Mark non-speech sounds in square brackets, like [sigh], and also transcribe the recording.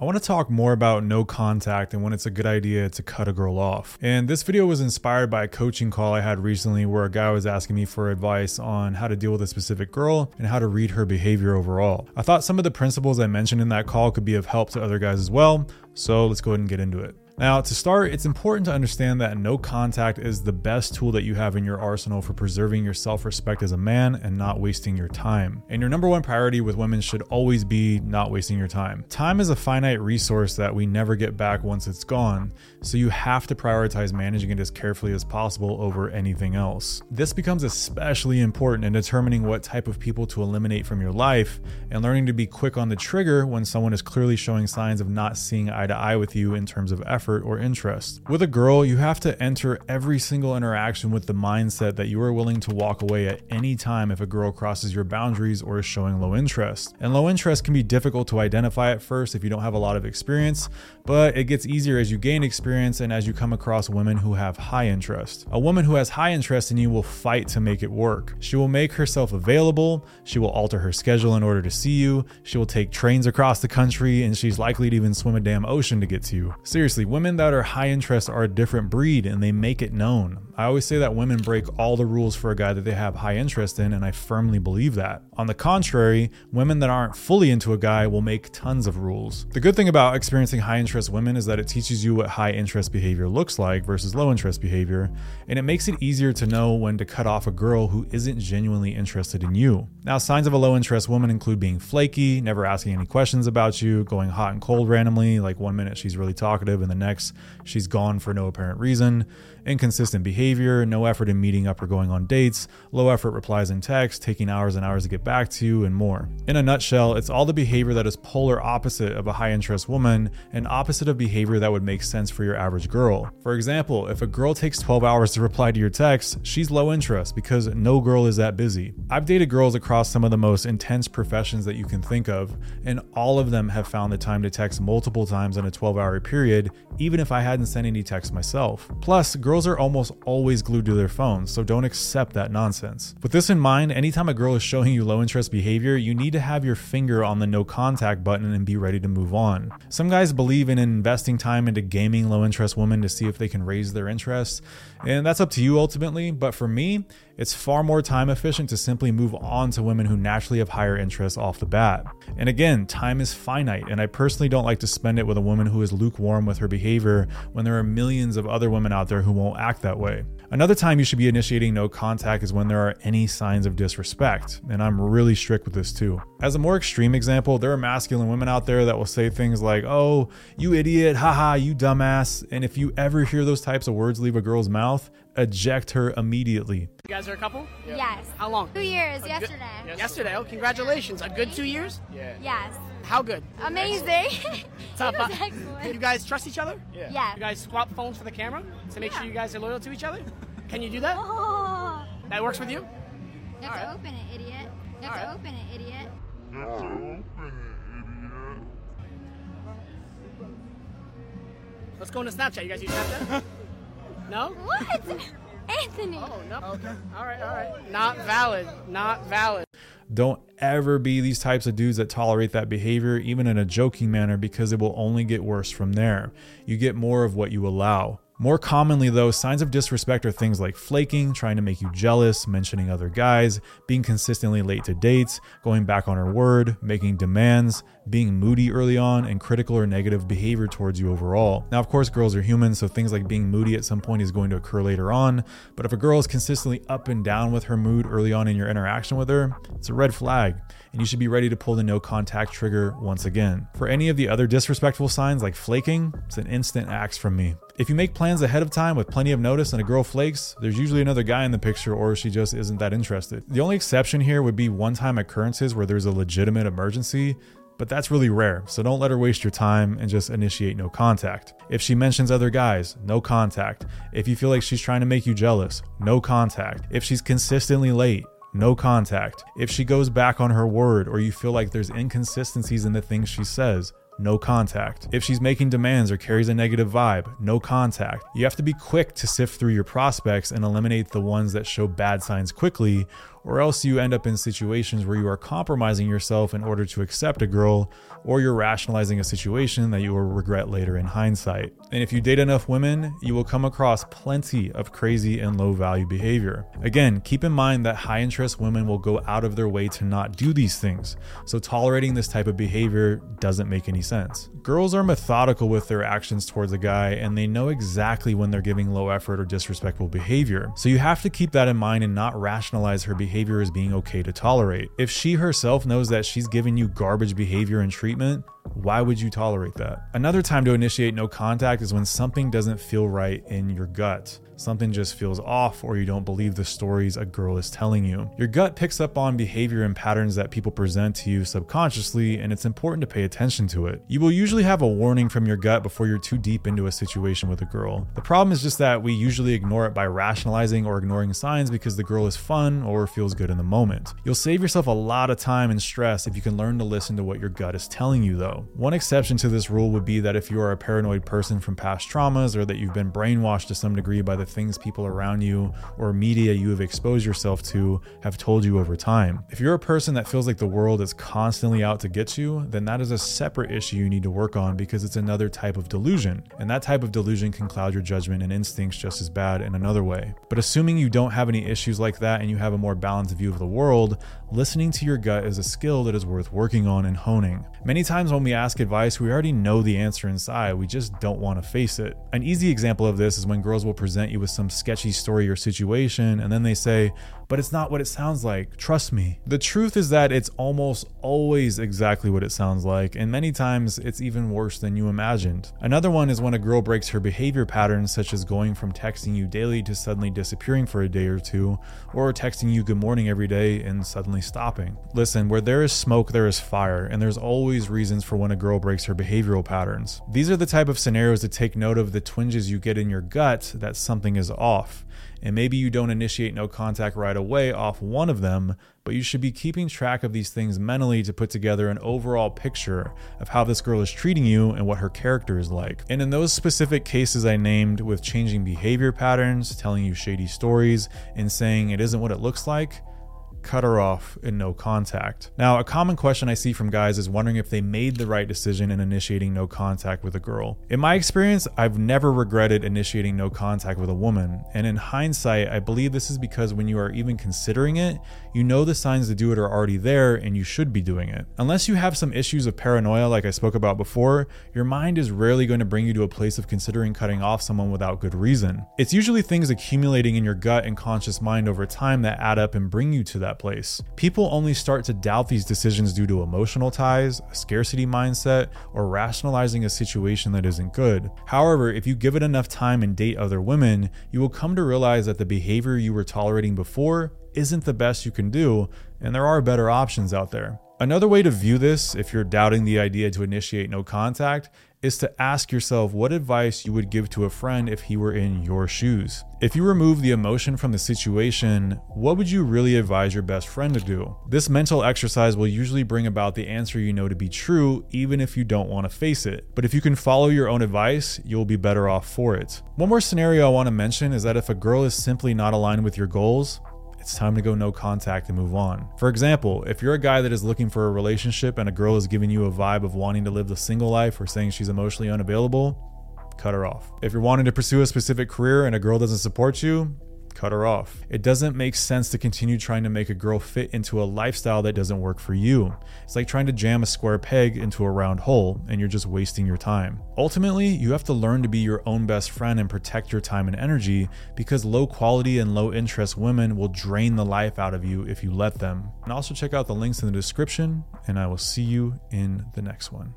I want to talk more about no contact and when it's a good idea to cut a girl off. And this video was inspired by a coaching call I had recently where a guy was asking me for advice on how to deal with a specific girl and how to read her behavior overall. I thought some of the principles I mentioned in that call could be of help to other guys as well, so let's go ahead and get into it. Now, to start, it's important to understand that no contact is the best tool that you have in your arsenal for preserving your self respect as a man and not wasting your time. And your number one priority with women should always be not wasting your time. Time is a finite resource that we never get back once it's gone, so you have to prioritize managing it as carefully as possible over anything else. This becomes especially important in determining what type of people to eliminate from your life and learning to be quick on the trigger when someone is clearly showing signs of not seeing eye to eye with you in terms of effort effort or interest. With a girl, you have to enter every single interaction with the mindset that you are willing to walk away at any time if a girl crosses your boundaries or is showing low interest. And low interest can be difficult to identify at first if you don't have a lot of experience, but it gets easier as you gain experience and as you come across women who have high interest. A woman who has high interest in you will fight to make it work. She will make herself available, she will alter her schedule in order to see you, she will take trains across the country, and she's likely to even swim a damn ocean to get to you. Seriously, women that are high interest are a different breed and they make it known. I always say that women break all the rules for a guy that they have high interest in, and I firmly believe that. On the contrary, women that aren't fully into a guy will make tons of rules. The good thing about experiencing high interest women is that it teaches you what high interest behavior looks like versus low interest behavior, and it makes it easier to know when to cut off a girl who isn't genuinely interested in you. Now, signs of a low interest woman include being flaky, never asking any questions about you, going hot and cold randomly, like one minute she's really talkative and the next she's gone for no apparent reason inconsistent behavior, no effort in meeting up or going on dates, low effort replies in text, taking hours and hours to get back to you, and more. In a nutshell, it's all the behavior that is polar opposite of a high interest woman and opposite of behavior that would make sense for your average girl. For example, if a girl takes 12 hours to reply to your text, she's low interest because no girl is that busy. I've dated girls across some of the most intense professions that you can think of, and all of them have found the time to text multiple times in a 12 hour period, even if I hadn't sent any texts myself. Plus, girls are almost always glued to their phones, so don't accept that nonsense. With this in mind, anytime a girl is showing you low interest behavior, you need to have your finger on the no contact button and be ready to move on. Some guys believe in investing time into gaming low interest women to see if they can raise their interest, and that's up to you ultimately, but for me, it's far more time efficient to simply move on to women who naturally have higher interests off the bat. And again, time is finite, and I personally don't like to spend it with a woman who is lukewarm with her behavior when there are millions of other women out there who won't act that way. Another time you should be initiating no contact is when there are any signs of disrespect, and I'm really strict with this too. As a more extreme example, there are masculine women out there that will say things like, oh, you idiot, haha, you dumbass. And if you ever hear those types of words leave a girl's mouth, eject her immediately. You guys are a couple? Yes. How long? Two years, yesterday. Good, yesterday. Oh, congratulations. A good two years? Yeah. Yes. How good? Amazing. [laughs] Top five. excellent. You guys trust each other? Yeah. Yeah. You guys swap phones for the camera to make Yeah. sure you guys are loyal to each other? Can you do that? Oh. That works with you? You have to Alright. open it, idiot. You have to Alright. open it, idiot. Let's go into Snapchat. You guys use Snapchat? [laughs] no? What? Anthony. Oh, no. Okay. All right, all right. Not valid. Not valid. Don't ever be these types of dudes that tolerate that behavior, even in a joking manner, because it will only get worse from there. You get more of what you allow. More commonly, though, signs of disrespect are things like flaking, trying to make you jealous, mentioning other guys, being consistently late to dates, going back on her word, making demands, being moody early on, and critical or negative behavior towards you overall. Now, of course, girls are human, so things like being moody at some point is going to occur later on, but if a girl is consistently up and down with her mood early on in your interaction with her, it's a red flag, and you should be ready to pull the no contact trigger once again. For any of the other disrespectful signs like flaking, it's an instant axe from me. If you make plans ahead of time with plenty of notice and a girl flakes, there's usually another guy in the picture or she just isn't that interested. The only exception here would be one time occurrences where there's a legitimate emergency, but that's really rare, so don't let her waste your time and just initiate no contact. If she mentions other guys, no contact. If you feel like she's trying to make you jealous, no contact. If she's consistently late, no contact. If she goes back on her word or you feel like there's inconsistencies in the things she says, no contact. If she's making demands or carries a negative vibe, no contact. You have to be quick to sift through your prospects and eliminate the ones that show bad signs quickly, or else you end up in situations where you are compromising yourself in order to accept a girl, or you're rationalizing a situation that you will regret later in hindsight. And if you date enough women, you will come across plenty of crazy and low value behavior. Again, keep in mind that high interest women will go out of their way to not do these things, so tolerating this type of behavior doesn't make any sense. Girls are methodical with their actions towards a guy, and they know exactly when they're giving low effort or disrespectful behavior. So you have to keep that in mind and not rationalize her behavior as being okay to tolerate. If she herself knows that she's giving you garbage behavior and treatment, why would you tolerate that? Another time to initiate no contact is when something doesn't feel right in your gut something just feels off or you don't believe the stories a girl is telling you. Your gut picks up on behavior and patterns that people present to you subconsciously, and it's important to pay attention to it. You will usually have a warning from your gut before you're too deep into a situation with a girl. The problem is just that we usually ignore it by rationalizing or ignoring signs because the girl is fun or feels good in the moment. You'll save yourself a lot of time and stress if you can learn to listen to what your gut is telling you, though. One exception to this rule would be that if you are a paranoid person from past traumas or that you've been brainwashed to some degree by the things people around you or media you have exposed yourself to have told you over time. If you're a person that feels like the world is constantly out to get you, then that is a separate issue you need to work on because it's another type of delusion. And that type of delusion can cloud your judgment and instincts just as bad in another way. But assuming you don't have any issues like that and you have a more balanced view of the world, listening to your gut is a skill that is worth working on and honing. Many times when we ask advice, we already know the answer inside, we just don't want to face it. An easy example of this is when girls will present you with some sketchy story or situation, and then they say, but it's not what it sounds like. Trust me. The truth is that it's almost always exactly what it sounds like, and many times it's even worse than you imagined. Another one is when a girl breaks her behavior patterns, such as going from texting you daily to suddenly disappearing for a day or two, or texting you good morning every day and suddenly stopping. Listen, where there is smoke, there is fire, and there's always reasons for when a girl breaks her behavioral patterns. These are the type of scenarios to take note of the twinges you get in your gut that something is off and maybe you don't initiate no contact right away off one of them, but you should be keeping track of these things mentally to put together an overall picture of how this girl is treating you and what her character is like. And in those specific cases I named with changing behavior patterns, telling you shady stories, and saying it isn't what it looks like, cut her off in no contact. Now, a common question I see from guys is wondering if they made the right decision in initiating no contact with a girl. In my experience, I've never regretted initiating no contact with a woman, and in hindsight, I believe this is because when you are even considering it, you know the signs to do it are already there and you should be doing it. Unless you have some issues of paranoia like I spoke about before, your mind is rarely going to bring you to a place of considering cutting off someone without good reason. It's usually things accumulating in your gut and conscious mind over time that add up and bring you to that that place. People only start to doubt these decisions due to emotional ties, a scarcity mindset, or rationalizing a situation that isn't good. However, if you give it enough time and date other women, you will come to realize that the behavior you were tolerating before isn't the best you can do, and there are better options out there. Another way to view this, if you're doubting the idea to initiate no contact, is to ask yourself what advice you would give to a friend if he were in your shoes. If you remove the emotion from the situation, what would you really advise your best friend to do? This mental exercise will usually bring about the answer you know to be true, even if you don't want to face it. But if you can follow your own advice, you'll be better off for it. One more scenario I want to mention is that if a girl is simply not aligned with your goals, it's time to go no contact and move on. For example, if you're a guy that is looking for a relationship and a girl is giving you a vibe of wanting to live the single life or saying she's emotionally unavailable, cut her off. If you're wanting to pursue a specific career and a girl doesn't support you, cut her off. It doesn't make sense to continue trying to make a girl fit into a lifestyle that doesn't work for you. It's like trying to jam a square peg into a round hole and you're just wasting your time. Ultimately, you have to learn to be your own best friend and protect your time and energy because low quality and low interest women will drain the life out of you if you let them. And also check out the links in the description, and I will see you in the next one.